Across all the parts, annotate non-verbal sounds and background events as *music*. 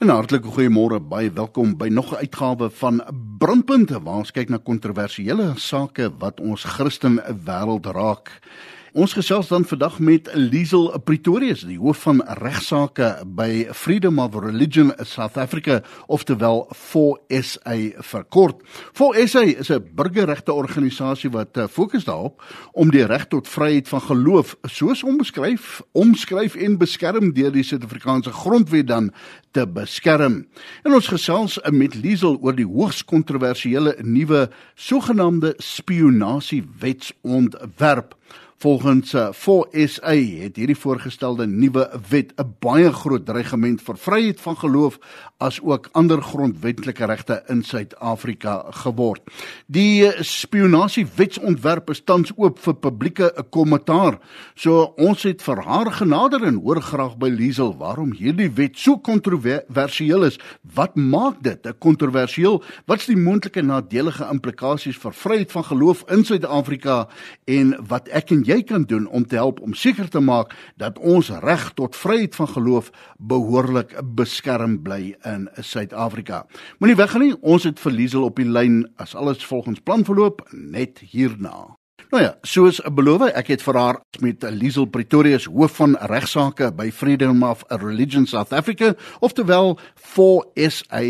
En hartlike goeiemôre, baie welkom by nog 'n uitgawe van Brandpunte waar ons kyk na kontroversiële sake wat ons Christen wêreld raak. Ons gesels dan vandag met Liesel Pretorius, die hoof van regsaake by Freedom of Religion South Africa, oftewel 4SA vir kort. 4SA is 'n burgerregte organisasie wat eh, fokus daarop om die reg tot vryheid van geloof, soos omskryf, omskryf en beskerm deur die Suid-Afrikaanse Grondwet dan te beskerm. En ons gesels met Liesel oor die hoogs kontroversiële nuwe sogenaamde spionasie wetsontwerp. Volgens 4SA uh, het hierdie voorgestelde nuwe wet 'n baie groot dreigement vir vryheid van geloof as ook ander grondwetlike regte in Suid-Afrika geword. Die spionasie wetsontwerp is tans oop vir publieke kommentaar. So ons het vir haar genader en hoor graag by Liesel waarom hierdie wet so kontroversieel is. Wat maak dit 'n kontroversieel? Wat's die moontlike nadelige implikasies vir vryheid van geloof in Suid-Afrika en wat ek en jy kan doen om te help om seker te maak dat ons reg tot vryheid van geloof behoorlik beskerm bly in Suid-Afrika. Moenie weggaan nie, ons het vir Liesel op die lyn as alles volgens plan verloop net hierna. Nou ja, soos beloof, ek het vir haar met Liesel Pretorius hoof van regsaake by Freedom of Religion South Africa, oftewel 4SA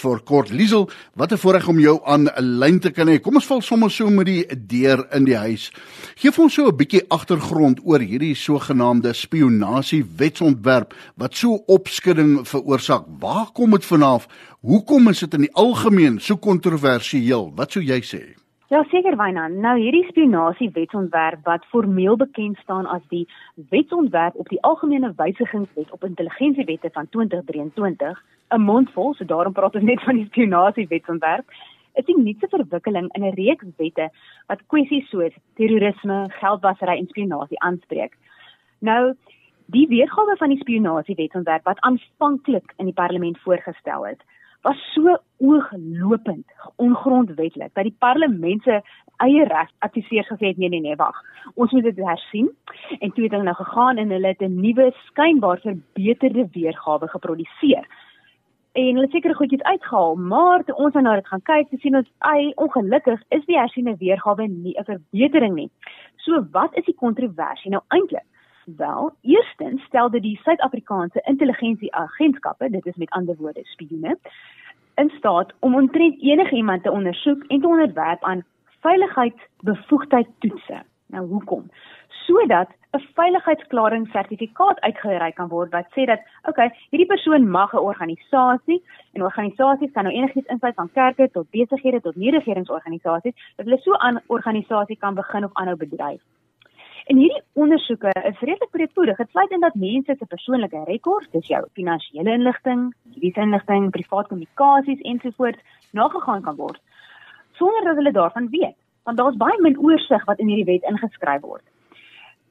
vir kort. Liesel, wat 'n voorreg om jou aan 'n lyn te kan hê. Kom ons val sommer so met die deur in die huis. Geef ons so 'n bietjie agtergrond oor hierdie sogenaamde spionasie wetsontwerp wat so opskudding veroorsaak. Waar kom dit vanaf? Hoekom is dit in die algemeen so kontroversieel? Wat sou jy sê? Ja seker Wynand. Nou hierdie spionasie wetsontwerp wat formeel bekend staan as die Wetsontwerp op die Algemene Wysigingswet op Intelligensiewette van 2023, 'n mondvol, so daarom praat ons net van die spionasie wetsontwerp, is die nuutste verwikkeling in 'n reeks wette wat kwessies soos terrorisme, geldwasery en spionasie aanspreek. Nou die weergawe van die spionasie wetsontwerp wat aanvanklik in die parlement voorgestel is, was so ooglopend ongrondwetlik dat die parlement se eie reg adviseer gesê het nee nee nee wag. Ons moet dit hersien. En toe het hulle nou gegaan en hulle het 'n nuwe skynbaar verbeterde weergawe geproduseer. En hulle seker goedjies uitgehaal maar toe ons nou dit gaan kyk te sien ons ai ongelukkig is die hersiene weergawe nie 'n verbetering nie. So wat is die kontroversie nou eintlik Wel, eerstens stel dit die Suid-Afrikaanse intelligensieagentskappe, dit is met ander woorde spioene, in staat om omtrent enige iemand te ondersoek en te onderwerp aan veiligheidsbevoegdheid toetse. Nou hoekom? Sodat 'n veiligheidsklaring sertifikaat uitgereik kan word wat sê dat okay, hierdie persoon mag 'n organisasie en organisasies kan nou enigiets insluit van kerke tot besighede tot nie-regeringsorganisasies dat hulle so 'n organisasie kan begin of aanhou bedryf. En hierdie ondersoeke is redelik breedvoerig. Dit sluit in dat mense se persoonlike rekords, dis jou finansiële inligting, mediese inligting, privaat kommunikasies ensovoorts nagegaan kan word sonder dat hulle daarvan weet, want daar's baie min oorsig wat in hierdie wet ingeskryf word.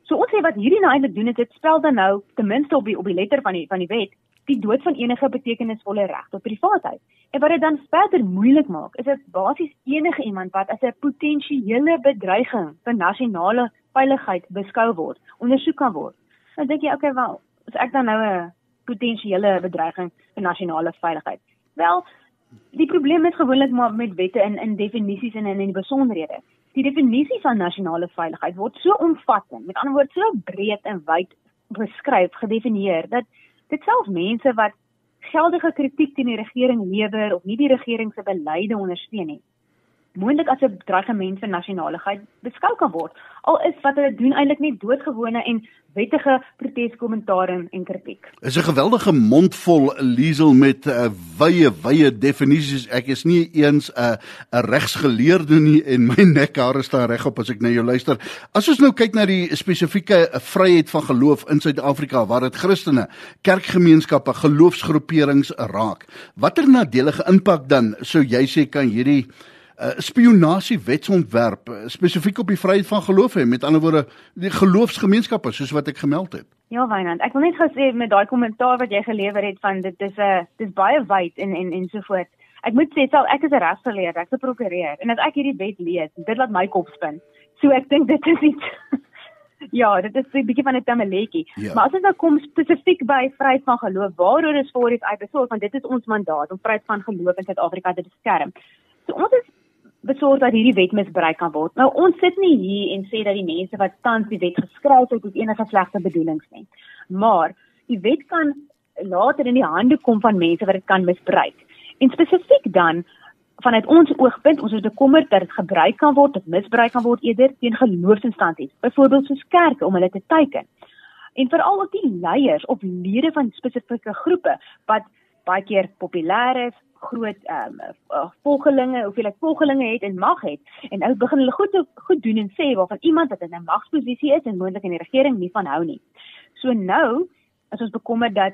So ons sê wat hierdie nou eintlik doen is dit spel dan nou ten minste op die op die letter van die van die wet die dood van enige betekenisvolle reg tot privaatheid. En wat dit dan verder moeilik maak, is dit basies enige iemand wat as 'n potensiële bedreiging vir nasionale veiligheid beskou word, ondersoek kan word. Dan dink jy, okay, wel, as ek dan nou 'n potensiële bedreiging vir nasionale veiligheid. Wel, die probleem is gewoonlik maar met wette in in definisies en in in besonderhede. Die definisie van nasionale veiligheid word so omvattend, met ander woorde so breed en wyd beskryf, gedefinieer dat dit selfs mense wat geldige kritiek teen die regering lewer of nie die regering se beleide ondersteun nie, moontlik as 'n dreigement vir nasionaliteit beskou kan word. Al is wat hulle doen eintlik net doodgewone en wettige proteskommentaar en kritiek. Is 'n geweldige mondvol Liesel met 'n uh, wye wye definisies. Ek is nie eens 'n uh, 'n regsgeleerde nie en my *laughs* nekhare staan reg op as ek na jou luister. As ons nou kyk na die spesifieke vryheid van geloof in Suid-Afrika waar dit Christene, kerkgemeenskappe, geloofsgroeperings raak. Watter nadelige impak dan sou jy sê kan hierdie spionasie wetsontwerp uh, spesifiek op die vryheid van geloof hê met ander woorde die geloofsgemeenskappe soos wat ek gemeld het. Ja Wynand, ek wil net gesê met daai kommentaar wat jy gelewer het van dit is 'n uh, dis baie wyd en en en so voort. Ek moet sê self ek is 'n regsgeleerde, ek's 'n prokureur en as ek hierdie wet lees, dit laat my kop spin. So ek dink dit is iets *laughs* Ja, dit is 'n bietjie van 'n tamaletjie. Ja. Maar as dit nou kom spesifiek by vryheid van geloof, waaroor is voor dit uitbesorg want dit is ons mandaat om vryheid van geloof in Suid-Afrika te beskerm. So ons is besorg dat hierdie wet misbruik kan word. Nou ons sit nie hier en sê dat die mense wat tans die wet geskryf het, het enige slegte bedoelings nie. Maar die wet kan later in die hande kom van mense wat dit kan misbruik. En spesifiek dan vanuit ons oogpunt, ons is bekommerd dat dit gebruik kan word of misbruik kan word eerder teen geloofsinstansies, byvoorbeeld soos kerke om hulle te teiken. En veral ook die leiers of lede van spesifieke groepe wat baie keer populêr is, groot ehm um, volgelinge, hoeveel ek volgelinge het en mag het en nou begin hulle goed goed doen en sê waarvan iemand wat in 'n magsposisie is en moontlik in die regering nie van hou nie. So nou is ons bekommerd dat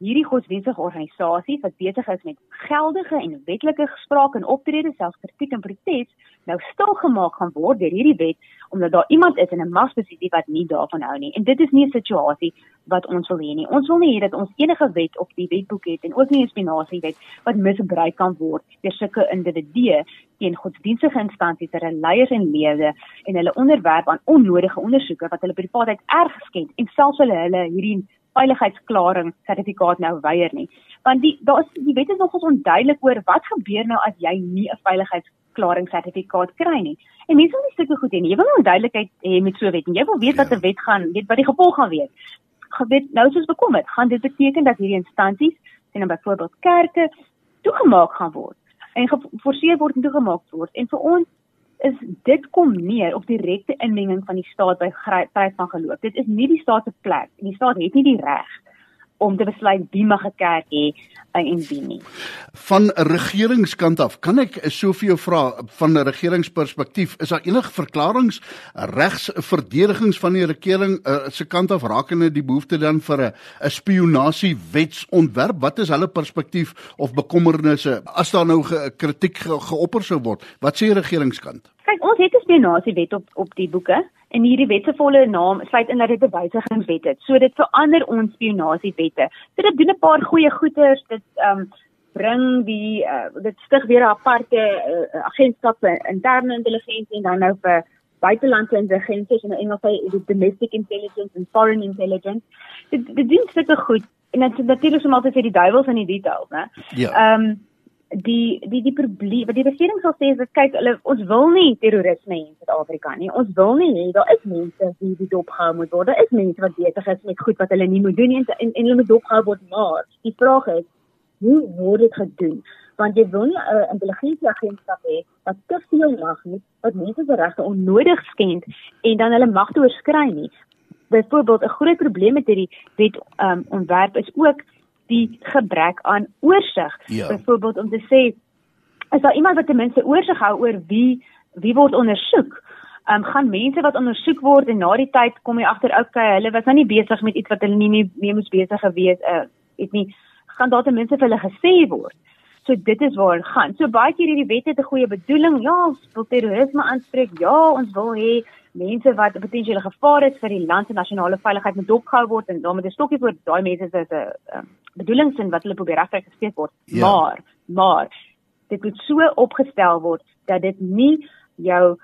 hierdie godsdienstige organisasie wat besig is met geldige en wetlike gesprake en optredes selfs kritiek en protes nou stil gemaak gaan word deur hierdie wet omdat daar iemand is in 'n magsposisie wat nie daarvan hou nie. En dit is nie 'n situasie wat ons wil hê nie. Ons wil nie hê dat ons enige wet op die wetboek het en ook nie 'n spinasiewet wat misbruik kan word deur sulke individue teen godsdienstige instansies ter leiers en lede en hulle onderwerp aan onnodige ondersoeke wat hulle privaatheid erg skend en selfs hulle hulle hierdie veiligheidsklaring sertifikaat nou weier nie. Want die daar is die wet is nogals onduidelik oor wat gebeur nou as jy nie 'n veiligheidsklaring sertifikaat kry nie. En mense wil nie sulke goed hê nie. Jy wil nou duidelikheid hê met so 'n wet en jy wil weet wat 'n ja. wet gaan, weet wat die gevolg gaan wees. Gewet nou soos bekommerd, gaan dit beteken dat hierdie instansies, sien nou byvoorbeeld kerke, toegemaak gaan word en geforseer word om toegemaak te word. En vir ons is dit kom neer op direkte inmenging van die staat by vryheid van geloof. Dit is nie die staat se plek. Die staat het nie die reg om te besluit wie mag 'n kerk hê en wie nie. Van 'n regeringskant af, kan ek soveel vra van 'n regeringsperspektief, is daar enige verklaringe regs verdedigings van die regering uh, se kant af rakende die behoefte dan vir 'n 'n spionasie wetsontwerp? Wat is hulle perspektief of bekommernisse as daar nou ge, kritiek ge, geopper sou word? Wat sê die regeringskant? Kyk, ons het 'n spionasiewet op op die boeke en hierdie wet se volle naam sluit in dat dit 'n wysigingswet is. So dit verander ons spionasiewette. So dit doen 'n paar goeie goeders. Dit ehm um, bring die uh, dit stig weer 'n aparte uh, agentskap vir interne intelligensie en dan nou vir buitelandse intelligensie en in Engels sê domestic intelligence and foreign intelligence. Dit dit doen sulke goed en dit natuurlik soms altyd vir die duiwels in die details, né? Ja. Ehm um, die die die probleem wat die regering sal sê is dat kyk hulle ons wil nie terrorisme hê in Suid-Afrika nie. Ons wil nie hê daar is mense wie wie dopgehou moet word. Daar is mense wat besig is met goed wat hulle nie moet doen nie en en, en hulle moet dopgehou word maar die vraag is hoe word dit gedoen? Want jy wil nie 'n uh, intelligensieagentskap hê wat te veel mag nie, wat mense se regte onnodig skend en dan hulle mag oorskry nie. Byvoorbeeld 'n groot probleem met hierdie wet um, ontwerp is ook die gebrek aan oorsig. Ja. Byvoorbeeld om te sê is daar iemand wat ten minste oorsig hou oor wie wie word ondersoek? Ehm um, gaan mense wat ondersoek word en na die tyd kom jy agter okay, hulle was nou nie besig met iets wat hulle nie mee, mee moes besig gewees uh het nie. Gaan daar ten minste vir hulle gesê word. So dit is waar dit gaan. So baie keer hierdie wet het 'n goeie bedoeling. Ja, ons wil terrorisme aanspreek. Ja, ons wil hê mense wat 'n potensiële gevaar is vir die land se nasionale veiligheid moet dopgehou word en daarmee 'n stokkie vir daai mense is 'n ehm, bedoelings en wat hulle probeer regkry gesteek word. Ja. Maar, maar dit moet so opgestel word dat dit nie jou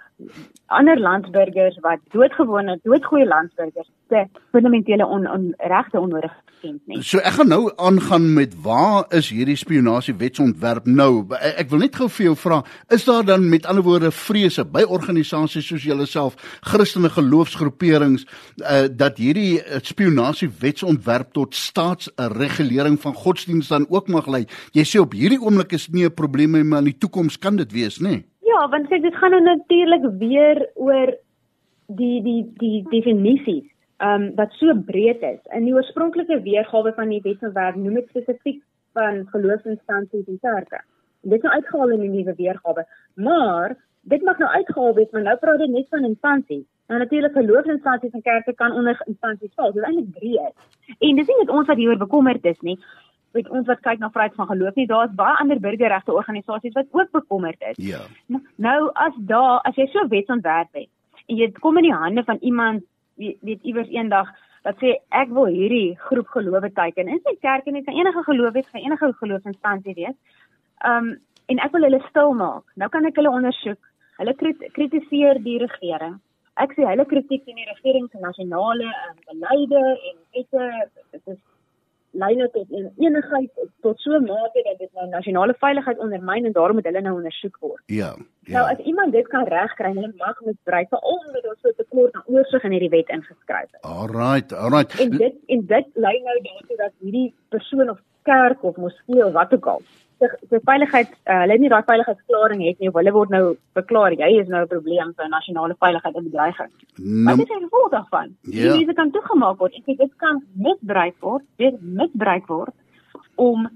ander landsburgers wat doodgewone doodgoeie landsburgers se fundamentele on, on, regte onnodig geskend nie. So ek gaan nou aangaan met waar is hierdie spionasie wetsontwerp nou? Ek wil net gou vir jou vra, is daar dan met ander woorde vrese by organisasies soos julle self, Christelike geloofsgroeperings, uh, dat hierdie uh, spionasie wetsontwerp tot staatsregulering van godsdienst dan ook mag lei? Jy sê op hierdie oomblik is nie 'n probleem nie, maar in die toekoms kan dit wees, nê? Nee? Ja, want kyk, dit gaan nou natuurlik weer oor die die die definisies ehm um, wat so breed is. In die oorspronklike weergawe van die wetsontwerp noem dit spesifiek van geloofsinstansies en kerke. Dit is nou uitgehaal in die nuwe weergawe, maar dit mag nou uitgehaal wees, maar nou praat dit net van instansies. Nou natuurlik geloofsinstansies en kerke kan onder instansies val. Dit is eintlik breed. En dis nie net ons wat hieroor bekommerd is nie weet ons wat kyk na vryheid van geloof nie, daar's baie ander burgerregte organisasies wat ook bekommerd is. Ja. Nou, nou as daar as jy so wetsontwerp het en jy kom in die hande van iemand weet, iewers eendag wat sê ek wil hierdie groep gelowe teiken. In sy kerk en dit kan enige geloof wees, kan enige geloofsinstansie wees. Um en ek wil hulle stil maak. Nou kan ek hulle ondersoek. Hulle kritiseer die regering ek sê hulle kritiek teen die regering se nasionale um, beleide en ete dit is lyne tot en enigheid tot so mate dat dit nou nasionale veiligheid ondermyn en daarom moet hulle nou ondersoek word. Ja. Ja. Nou as iemand dit kan regkry, hulle mag misbruik veral omdat daar so 'n tekort aan oorsig in hierdie wet ingeskryf is. Alraight, alraight. En dit en dit lei nou daartoe dat hierdie persoon of kerk of moskee of wat ook al die veiligheid uh, hulle nie daai veiligheidsklaring het nie hulle word nou verklaar jy is nou 'n probleem vir nasionale veiligheid en bedreiging. Nou, wat is die gevolg daarvan? Ja. Die mense kan toegemaak word en dit kan misbruik word, dit misbruik word om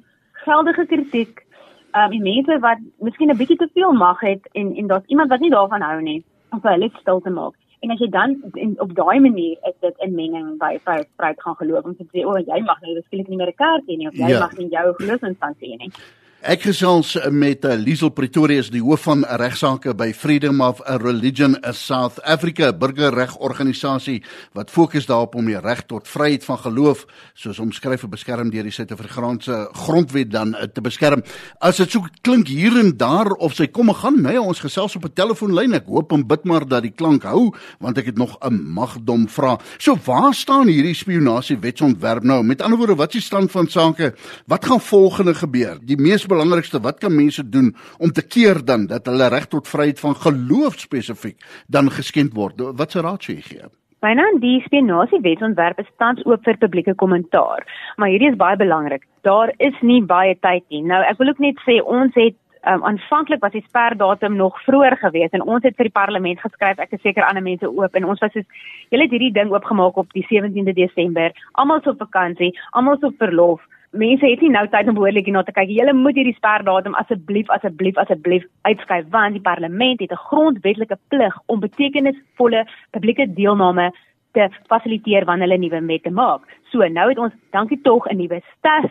geldige kritiek um die mense wat miskien 'n bietjie te veel mag het en en daar's iemand wat nie daarvan hou nie om vir hulle stil te maak. En as jy dan en op daai manier is dit 'n menging by vryheid gaan geloof om te sê o, jy mag nou skielik nie meer 'n kerk hê nie of jy ja. mag nie jou geloofsinstansie hê nie. Ek gesels met uh, Liesel Pretorius, die hoof van regsaake by Freedom of Religion in South Africa, burgerregorganisasie wat fokus daarop om die reg tot vryheid van geloof, soos omskryf en beskerm deur die Suid-Afrikaanse grondwet dan uh, te beskerm. As dit so klink hier en daar of sy kom en gaan, nee, ons gesels op 'n telefoonlyn. Ek hoop en bid maar dat die klank hou, want ek het nog 'n magdom vra. So waar staan hierdie spionasie wetsontwerp nou? Met ander woorde, wat is die stand van sake? Wat gaan volgende gebeur? Die belangrikste wat kan mense doen om te keer dan dat hulle reg tot vryheid van geloof spesifiek dan geskend word? Wat se raad sou jy gee? Byna die spionasie wetsontwerp is tans oop vir publieke kommentaar, maar hierdie is baie belangrik. Daar is nie baie tyd nie. Nou ek wil ook net sê ons het um, aanvanklik was die sperdatum nog vroeër gewees en ons het vir die parlement geskryf ek is seker ander mense oop en ons was soos julle het hierdie ding oopgemaak op die 17de Desember almal so op vakansie almal so op verlof mense het nie nou tyd om behoorlik hierna te kyk. Julle moet hierdie sperdatum asseblief asseblief asseblief uitskuif want die parlement het 'n grondwetlike plig om betekenisvolle publieke deelname te fasiliteer wanneer hulle nuwe wette maak. So nou het ons dankie tog 'n nuwe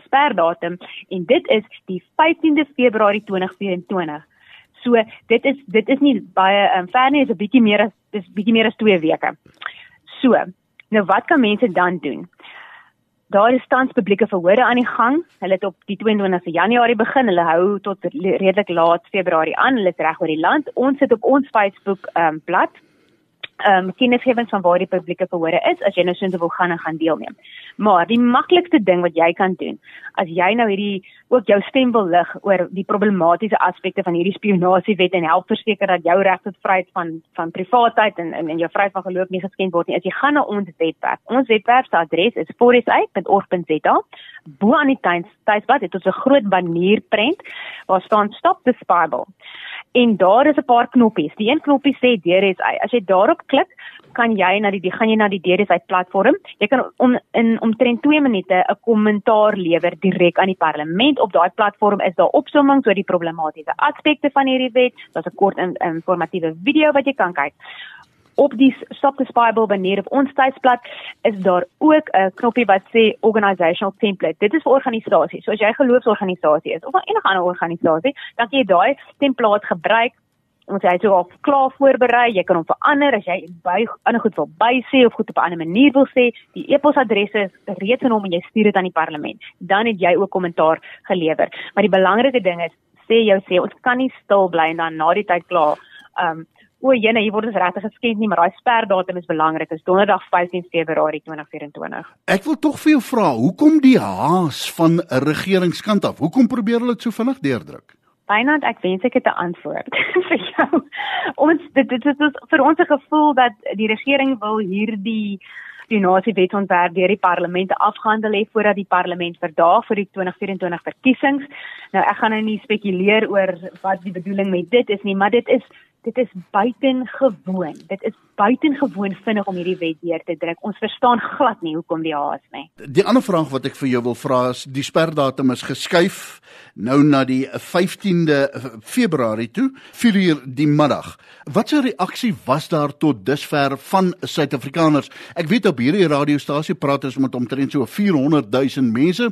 sperdatum en dit is die 15de Februarie 2024. So dit is dit is nie baie um, ver nie, is 'n bietjie meer as dis bietjie meer as 2 weke. So, nou wat kan mense dan doen? Daar is tans publieke verhore aan die gang. Hulle het op die 22ste Januarie begin. Hulle hou tot redelik laat Februarie aan. Hulle is reg oor die land. Ons sit op ons Facebook um, blad ehm um, kennisgewings van waar die publieke verhore is as jy nou soontoe wil gaan en gaan deelneem. Maar die maklikste ding wat jy kan doen as jy nou hierdie ook jou stem wil lig oor die problematiese aspekte van hierdie spionasiewet en help verseker dat jou reg tot vryheid van van privaatheid en en, en jou vryheid van geloof nie geskend word nie. As jy gaan na ons webwerf. Ons webwerf se adres is forsa.org.za. Bo aan die tuisblad het ons 'n groot banierprent waar staan Stop the Bible. En daar is 'n paar knoppies. Die een knoppie sê DRSI. As jy daarop klik, kan jy na die gaan jy na die DRSI platform. Jy kan om in omtrent 2 minute 'n kommentaar lewer direk aan die parlement. Op daai platform is daar opsommings oor die problematiese aspekte van hierdie wet. Daar's 'n kort informatiewe video wat jy kan kyk op die Stop the Bible banner op ons tuisblad is daar ook 'n knoppie wat sê organizational template. Dit is vir organisasies. So as jy 'n geloofsorganisasie is of enige ander organisasie, dan kan jy daai template gebruik ons het so al klaar voorberei. Jy kan hom verander as jy by ander goed wil bysê of goed op 'n ander manier wil sê. Die e-posadres is reeds in hom en jy stuur dit aan die parlement. Dan het jy ook kommentaar gelewer. Maar die belangrike ding is sê jou sê ons kan nie stil bly en dan na die tyd klaar. Um o, jene, hier word ons regtig geskend nie, maar daai sperdatum is belangrik. Dit is Donderdag 15 Februarie 2024. Ek wil tog vir jou vra, hoekom die haas van 'n regeringskant af? Hoekom probeer hulle dit so vinnig deurdruk? Wynand, ek wens ek het 'n antwoord *laughs* vir jou. Ons dit dit is vir ons 'n gevoel dat die regering wil hierdie spionasie wetsontwerp deur die parlement afgehandel het voordat die parlement verdaag vir die 2024 verkiesings. Nou ek gaan nou nie spekuleer oor wat die bedoeling met dit is nie, maar dit is dit is buitengewoon. Dit is buitengewoon vinnig om hierdie wet deur te druk. Ons verstaan glad nie hoekom die haas nie. Die ander vraag wat ek vir jou wil vra is die sperdatum is geskuif nou na die 15de Februarie toe, 4uur die middag. Watse reaksie was daar tot dusver van Suid-Afrikaners? Ek weet op hierdie radiostasie praat ons met omtrent so 400 000 mense,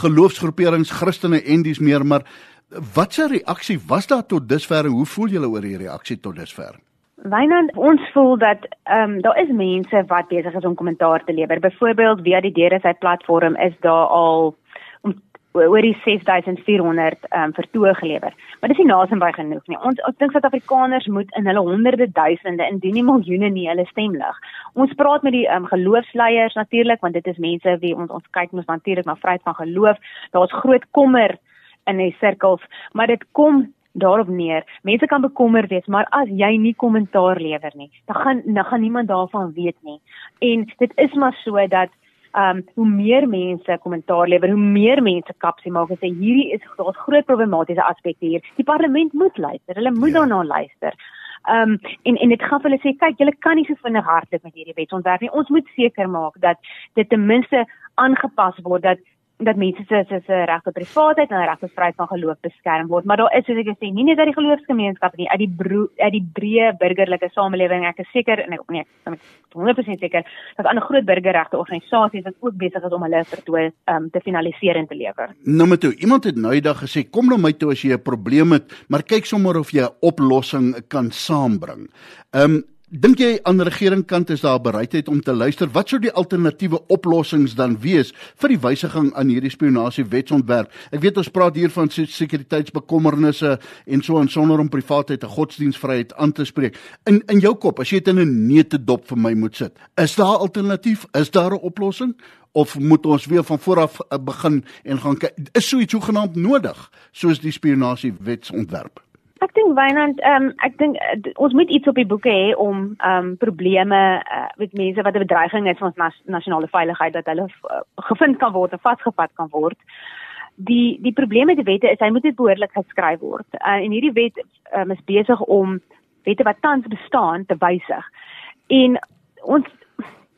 geloofsgroeperings, Christene en dis meer, maar Watse reaksie was daar tot dusver hoe voel julle oor die reaksie tot dusver? Wynand, ons voel dat ehm um, daar is mense wat besig is om kommentaar te lewer. Byvoorbeeld via die Dere sy platform is daar al om oor die 6400 ehm um, vertoë gelewer. Maar dis nie naasbei genoeg nie. Ons ek dink Suid-Afrikaners moet in hulle honderde duisende indien nie miljoene nie hulle stem lig. Ons praat met die ehm um, geloofsleiers natuurlik want dit is mense wie ons ons kyk mos natuurlik na vryheid van geloof. Daar's groot kommer in die sirkels, maar dit kom daarop neer. Mense kan bekommerd wees, maar as jy nie kommentaar lewer nie, dan gaan dan gaan niemand daarvan weet nie. En dit is maar so dat ehm um, hoe meer mense kommentaar lewer, hoe meer mense kapsie maak en sê hierdie is daar's groot problematiese aspekte hier. Die parlement moet luister. Hulle moet ja. daarna luister. Ehm um, en en dit gaan vir hulle sê kyk, julle kan nie so vinnig hardloop met hierdie wetsontwerp nie. Ons moet seker maak dat dit ten minste aangepas word dat dat mense se se se reg tot privaatheid en reg tot vryheid van geloof beskerm word. Maar daar is soos ek gesê, nie net uit die geloofsgemeenskap nie, uit die bro, uit die breë burgerlike samelewing. Ek is seker en ek nee, ek is 100% seker dat ander groot burgerregte organisasies wat ook besig is om hulle vertoë um, te finaliseer en te lewer. Nommer 2. Iemand het nou eendag gesê, kom na my toe as jy 'n probleem het, maar kyk sommer of jy 'n oplossing kan saambring. Ehm um, Dink jy aan die regeringskant is daar bereidheid om te luister? Wat sou die alternatiewe oplossings dan wees vir die wysiging aan hierdie spionasie wetsontwerp? Ek weet ons praat hier van sekuriteitsbekommernisse en so en sonder om privaatheid en godsdienstvryheid aan te spreek. In in jou kop, as jy dit in 'n neete dop vir my moet sit, is daar 'n alternatief? Is daar 'n oplossing? Of moet ons weer van voor af eh, begin en gaan kyk? Is so iets hoegenaamd nodig soos die spionasie wetsontwerp? Ek dink Wynand, ehm um, ek dink uh, ons moet iets op die boeke hê om ehm um, probleme uh, met mense wat 'n bedreiging is vir ons nas nasionale veiligheid dat hulle uh, gevind kan word en vasgevat kan word. Die die probleem met die wette is hy moet dit behoorlik geskryf word. Uh, en hierdie wet um, is besig om wette wat tans bestaan te wysig. En ons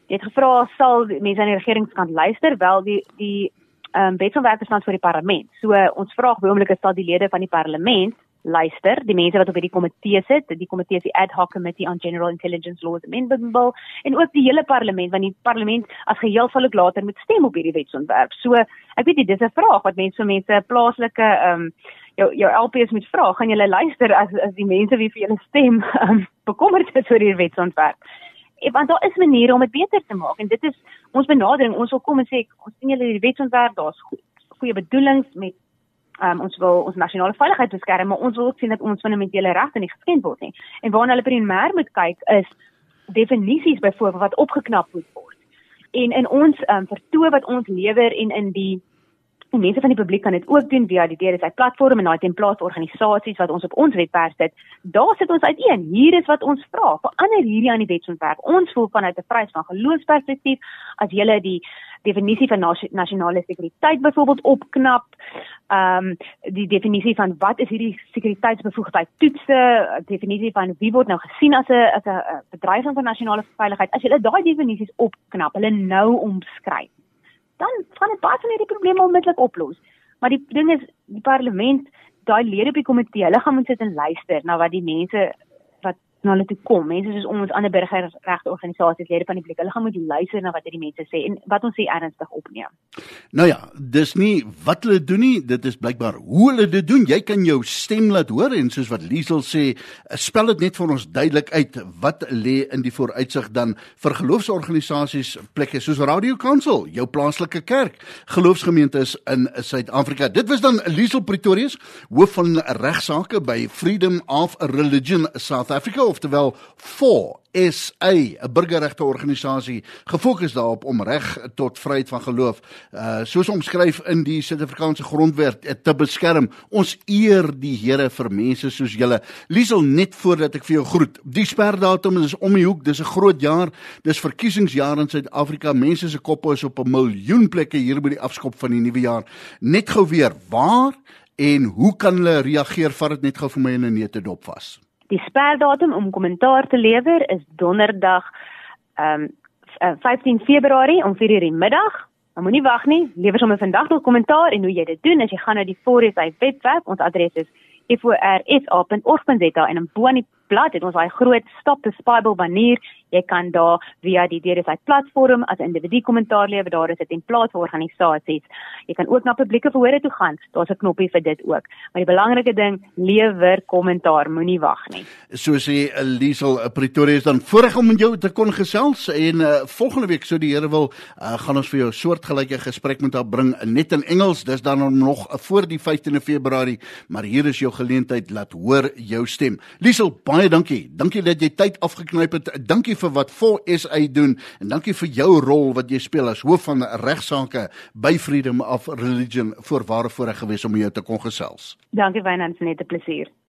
het gevra sal mense aan die regeringskant luister wel die die ehm um, wetsontwerp staan voor die parlement. So uh, ons vra op oomblik is dat die lede van die parlement luister, die mense wat op hierdie komitee sit, die komitee is die ad hoc committee on general intelligence laws amendment bill en ook die hele parlement want die parlement as geheel sal ook later moet stem op hierdie wetsontwerp. So ek weet nie dis 'n vraag wat mense so mense plaaslike ehm um, jou jou LPs moet vra, gaan julle luister as as die mense wie vir julle stem um, bekommerd is oor hierdie wetsontwerp. En want daar is maniere om dit beter te maak en dit is ons benadering. Ons wil kom en sê ons sien julle hierdie wetsontwerp, daar's goeie bedoelings met um, ons wil ons nasionale veiligheid beskerm, maar ons wil ook sien dat ons fundamentele regte nie geskend word nie. En waarna hulle primêr moet kyk is definisies byvoorbeeld wat opgeknap moet word. En in ons um, vertoë wat ons lewer en in die En mense van die publiek kan dit ook doen via die DRSI platform en daai template organisasies wat ons op ons webwerf sit. Daar sit ons uiteen. Hier is wat ons vra. Verander hierdie aan die wetsontwerp. Ons voel vanuit 'n vrys van geloofsperspektief as jy die definisie van nasionale sekuriteit byvoorbeeld opknap, ehm um, die definisie van wat is hierdie sekuriteitsbevoegdheid toetse, definisie van wie word nou gesien as 'n as 'n bedreiging van nasionale veiligheid. As jy daai definisies opknap, hulle nou omskryf dan gaan dit baie van hierdie probleme onmiddellik oplos. Maar die ding is die parlement, daai lede op die komitee, hulle gaan moet sit en luister na wat die mense na hulle toe kom. Mense soos ons ander burgerregte organisasies, lede van die publiek, hulle gaan moet luister na wat hierdie mense sê en wat ons sê ernstig opneem. Nou ja, dis nie wat hulle doen nie, dit is blykbaar hoe hulle dit doen. Jy kan jou stem laat hoor en soos wat Liesel sê, spel dit net vir ons duidelik uit wat lê in die vooruitsig dan vir geloofsorganisasies plekke soos Radio Kansel, jou plaaslike kerk, geloofsgemeentes in Suid-Afrika. Dit was dan Liesel Pretorius, hoof van regsaake by Freedom of Religion South Africa oftewel for SA 'n burgerregte organisasie gefokus daarop om reg tot vryheid van geloof uh soos omskryf in die Suid-Afrikaanse grondwet uh, te beskerm. Ons eer die Here vir mense soos julle. Liesel net voordat ek vir jou groet. Die sperdatum is om die hoek. Dis 'n groot jaar. Dis verkiesingsjaar in Suid-Afrika. Mense se koppe is op 'n miljoen plekke hier by die afskop van die nuwe jaar. Net gou weer, waar en hoe kan hulle reageer? Vat dit net gou vir my in 'n neete dop vas. Die sperdatum om kommentaar te lewer is donderdag ehm um, 15 Februarie om 4:00 in die middag. Maar moenie wag nie, lewer sommer vandag nog kommentaar en hoe jy dit doen as jy gaan na die Forest webwerf. Ons adres is forsa.org.za en in bo aan die blad het ons daai groot stop the bible banner. Jy kan daar via die DRSI platform as individu kommentaar lewer. Daar is 'n template vir organisasies. Jy kan ook na publieke verhore toe gaan. Daar's 'n knoppie vir dit ook. Maar die belangrike ding, lewer kommentaar, moenie wag nie. So sê Liesel Pretoria is dan voorreg om met jou te kon gesels en uh, volgende week sou die Here wil uh, gaan ons vir jou 'n soortgelyke gesprek met haar bring net in Engels. Dis dan nog voor die 15de Februarie, maar hier is jou geleentheid laat hoor jou stem. Liesel, baie dankie. Dankie dat jy tyd afgeknyp het. Dankie vir wat voor SA doen en dankie vir jou rol wat jy speel as hoof van regsaake by Freedom of Religion. Voorware voorreg gewees om jou te kon gesels. Dankie Wynand, net 'n plesier.